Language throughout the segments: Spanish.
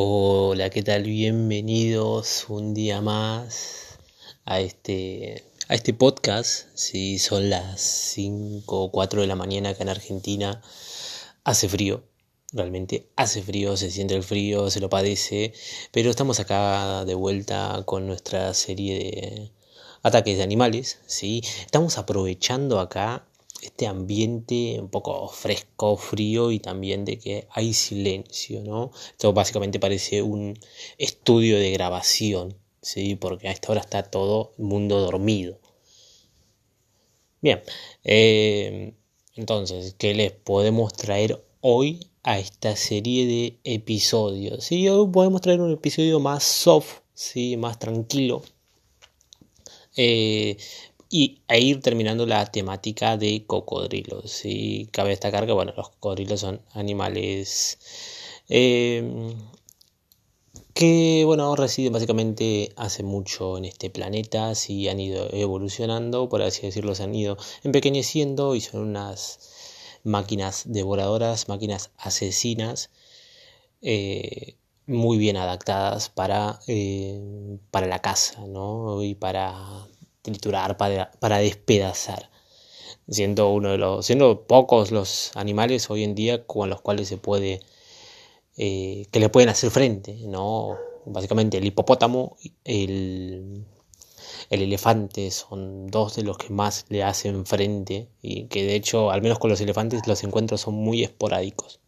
Hola, ¿qué tal? Bienvenidos un día más a este, a este podcast. Si son las 5 o 4 de la mañana acá en Argentina, hace frío, realmente hace frío, se siente el frío, se lo padece, pero estamos acá de vuelta con nuestra serie de ataques de animales, ¿sí? Estamos aprovechando acá este ambiente un poco fresco, frío y también de que hay silencio, ¿no? Esto básicamente parece un estudio de grabación, ¿sí? Porque a esta hora está todo el mundo dormido. Bien, eh, entonces, ¿qué les podemos traer hoy a esta serie de episodios? Sí, hoy podemos traer un episodio más soft, ¿sí? Más tranquilo. Eh, y a ir terminando la temática de cocodrilos. Y cabe destacar que bueno, los cocodrilos son animales eh, que bueno, residen básicamente hace mucho en este planeta, sí han ido evolucionando, por así decirlo, se han ido empequeñeciendo y son unas máquinas devoradoras, máquinas asesinas. Eh, muy bien adaptadas para, eh, para la caza ¿no? y para triturar, para, para despedazar. Siendo uno de los, siendo pocos los animales hoy en día con los cuales se puede, eh, que le pueden hacer frente, ¿no? Básicamente el hipopótamo, el, el elefante son dos de los que más le hacen frente y que de hecho, al menos con los elefantes, los encuentros son muy esporádicos.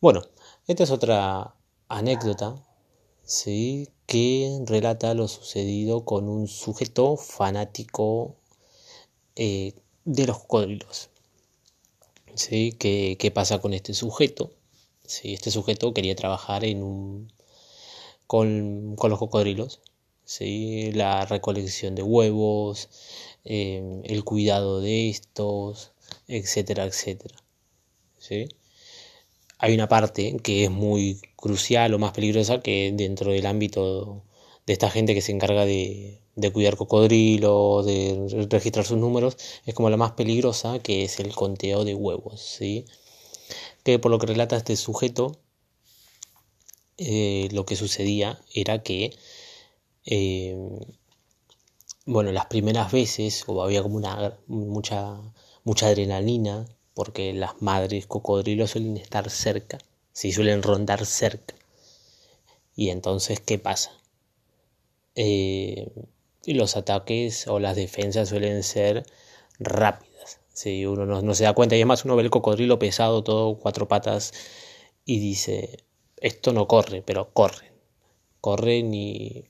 Bueno, esta es otra anécdota, ¿sí? que relata lo sucedido con un sujeto fanático eh, de los cocodrilos. ¿Sí? ¿Qué, ¿Qué, pasa con este sujeto? ¿Sí? Este sujeto quería trabajar en un, con, con los cocodrilos, ¿sí? la recolección de huevos, eh, el cuidado de estos, etcétera, etcétera. ¿sí? Hay una parte que es muy crucial o más peligrosa que dentro del ámbito de esta gente que se encarga de, cuidar cocodrilos, de registrar sus números, es como la más peligrosa, que es el conteo de huevos, ¿sí? Que por lo que relata este sujeto, eh, lo que sucedía era que, eh, bueno, las primeras veces, o había como una mucha, mucha adrenalina, porque las madres cocodrilos suelen estar cerca, sí suelen rondar cerca. Y entonces, ¿qué pasa? Eh, los ataques o las defensas suelen ser rápidas. Si uno no, se da cuenta, y además uno ve el cocodrilo pesado, todo cuatro patas, y dice, esto no corre, pero corren. Corren y,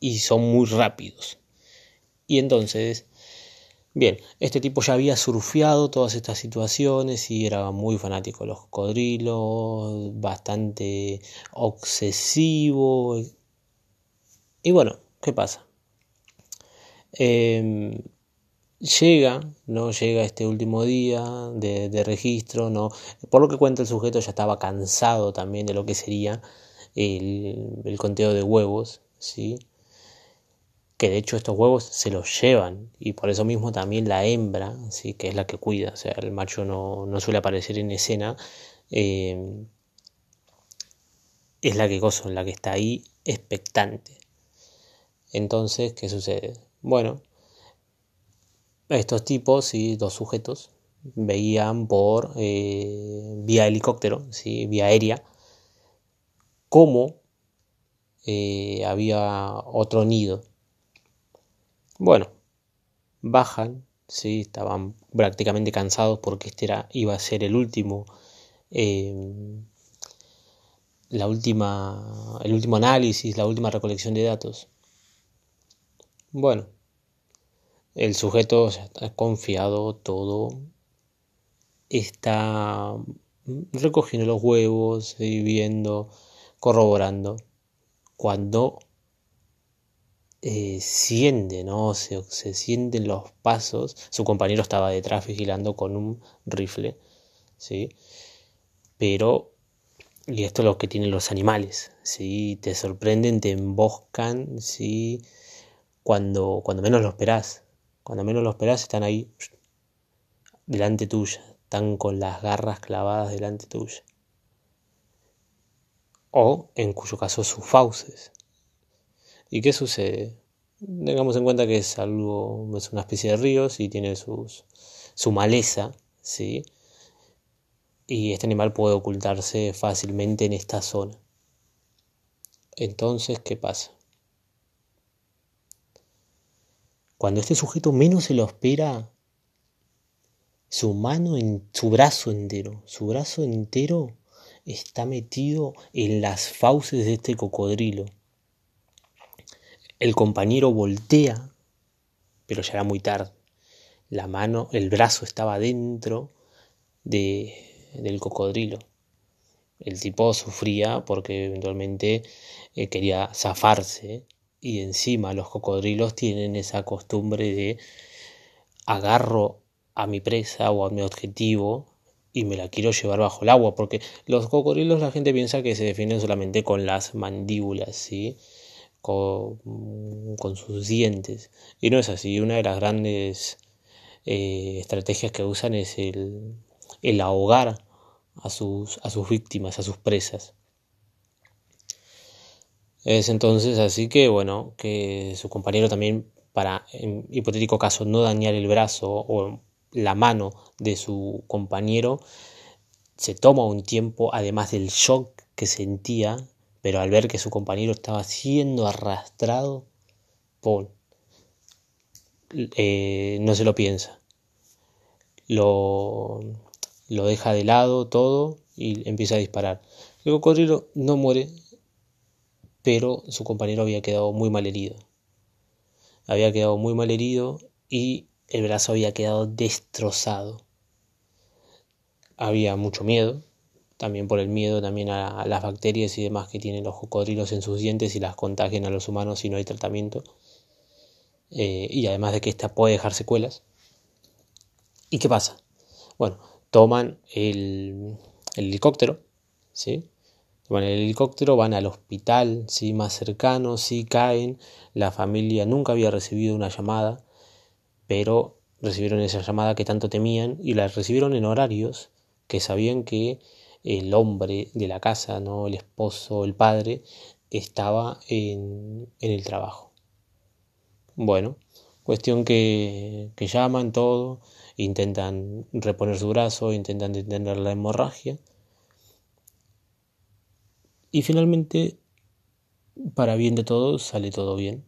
y son muy rápidos. Y entonces Bien, este tipo ya había surfeado todas estas situaciones y era muy fanático de los cocodrilos, bastante obsesivo. Y bueno, ¿qué pasa? Em, llega, ¿no? Llega este último día de, registro, ¿no? Por lo que cuenta el sujeto ya estaba cansado también de lo que sería el, el conteo de huevos, ¿sí? Que de hecho estos huevos se los llevan y por eso mismo también la hembra, ¿sí? que es la que cuida, o sea, el macho no, suele aparecer en escena, eh, es la que gozo, la que está ahí expectante. Entonces, ¿qué sucede? Bueno, estos tipos, ¿sí? dos sujetos, veían por eh, vía helicóptero, ¿sí? vía aérea, cómo eh, había otro nido bueno, bajan, sí, estaban prácticamente cansados porque este era, iba a ser el último, em, la última, el último análisis, la última recolección de datos. Bueno, el sujeto está confiado todo, está recogiendo los huevos, viendo, corroborando, cuando eh, ¿no? Se, se sienten los pasos. Su compañero estaba detrás vigilando con un rifle, ¿sí? Pero, y esto es lo que tienen los animales, ¿sí? Te sorprenden, te emboscan, ¿sí? Cuando, cuando menos lo esperás. Cuando menos lo esperás están ahí, delante tuya. Están con las garras clavadas delante tuya. o en cuyo caso sus fauces. ¿Y qué sucede? Tengamos en cuenta que es algo, es una especie de río y tiene sus, su maleza, ¿sí? Y este animal puede ocultarse fácilmente en esta zona. Entonces, ¿qué pasa? Cuando este sujeto menos se lo espera, su mano, en, su brazo entero, su brazo entero está metido en las fauces de este cocodrilo. El compañero voltea, pero ya era muy tarde. La mano, el brazo estaba dentro de, del cocodrilo. El tipo sufría porque eventualmente eh, quería zafarse y encima los cocodrilos tienen esa costumbre de agarro a mi presa o a mi objetivo y me la quiero llevar bajo el agua porque los cocodrilos la gente piensa que se defienden solamente con las mandíbulas, ¿sí? Con, sus dientes y no es así, una de las grandes eh, estrategias que usan es el, ahogar a sus, a sus víctimas, a sus presas. Es entonces así que, bueno, que su compañero también, para, en hipotético caso, no dañar el brazo o la mano de su compañero, se toma un tiempo, además del shock que sentía, pero al ver que su compañero estaba siendo arrastrado, Paul eh, no se lo piensa. Lo, lo deja de lado todo y empieza a disparar. El cocodrilo no muere, pero su compañero había quedado muy mal herido. Había quedado muy mal herido y el brazo había quedado destrozado. Había mucho miedo, también por el miedo también a las bacterias y demás que tienen los cocodrilos en sus dientes y las contagian a los humanos si no hay tratamiento. Eh, y además de que esta puede dejar secuelas. ¿Y qué pasa? Bueno, toman el, el helicóptero, ¿sí? Van el helicóptero, van al hospital ¿sí? más cercano, sí caen. La familia nunca había recibido una llamada, pero recibieron esa llamada que tanto temían y la recibieron en horarios que sabían que el hombre de la casa, no el esposo, el padre, estaba en, en el trabajo. Bueno, cuestión que, que llaman todo, intentan reponer su brazo, intentan detener la hemorragia y finalmente, para bien de todos, sale todo bien,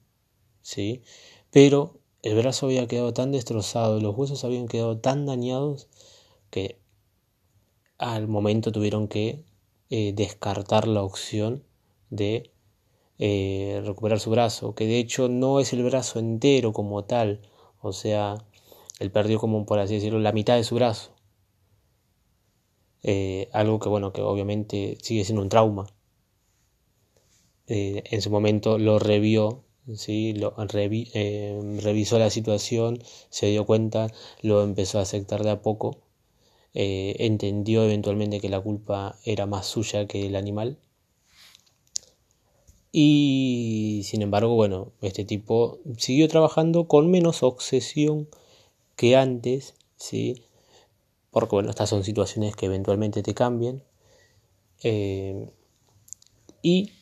¿sí? Pero el brazo había quedado tan destrozado, los huesos habían quedado tan dañados que al momento tuvieron que eh, descartar la opción de eh, recuperar su brazo, que de hecho no es el brazo entero como tal, o sea, él perdió como por así decirlo la mitad de su brazo. Eh, algo que bueno, que obviamente sigue siendo un trauma. En su momento lo revió, ¿sí? lo, revisó la situación, se dio cuenta, lo empezó a aceptar de a poco, eh, entendió eventualmente que la culpa era más suya que el animal. Y sin embargo, bueno, este tipo siguió trabajando con menos obsesión que antes, ¿sí? Porque bueno, estas son situaciones que eventualmente te cambian. y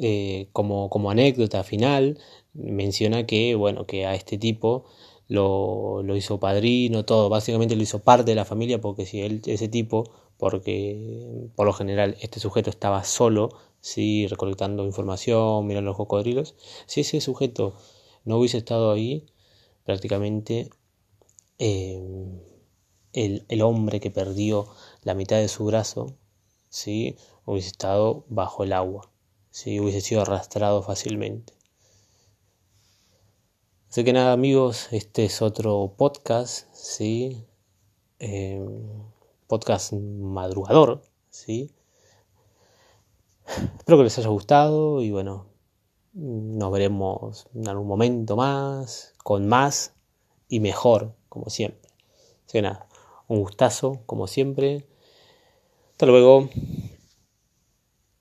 eh, como, como, anécdota final, menciona que, bueno, que a este tipo lo, lo, hizo padrino, todo, básicamente lo hizo parte de la familia, porque si él, ese tipo, porque por lo general este sujeto estaba solo, sí, recolectando información, mirando los cocodrilos, si ese sujeto no hubiese estado ahí, prácticamente eh, el, el, hombre que perdió la mitad de su brazo, sí, hubiese estado bajo el agua si hubiese sido arrastrado fácilmente. Así que nada amigos, este es otro podcast, ¿sí? Em, podcast madrugador, ¿sí? Espero que les haya gustado y bueno, nos veremos en algún momento más, con más y mejor, como siempre. Así que nada, un gustazo, como siempre. Hasta luego.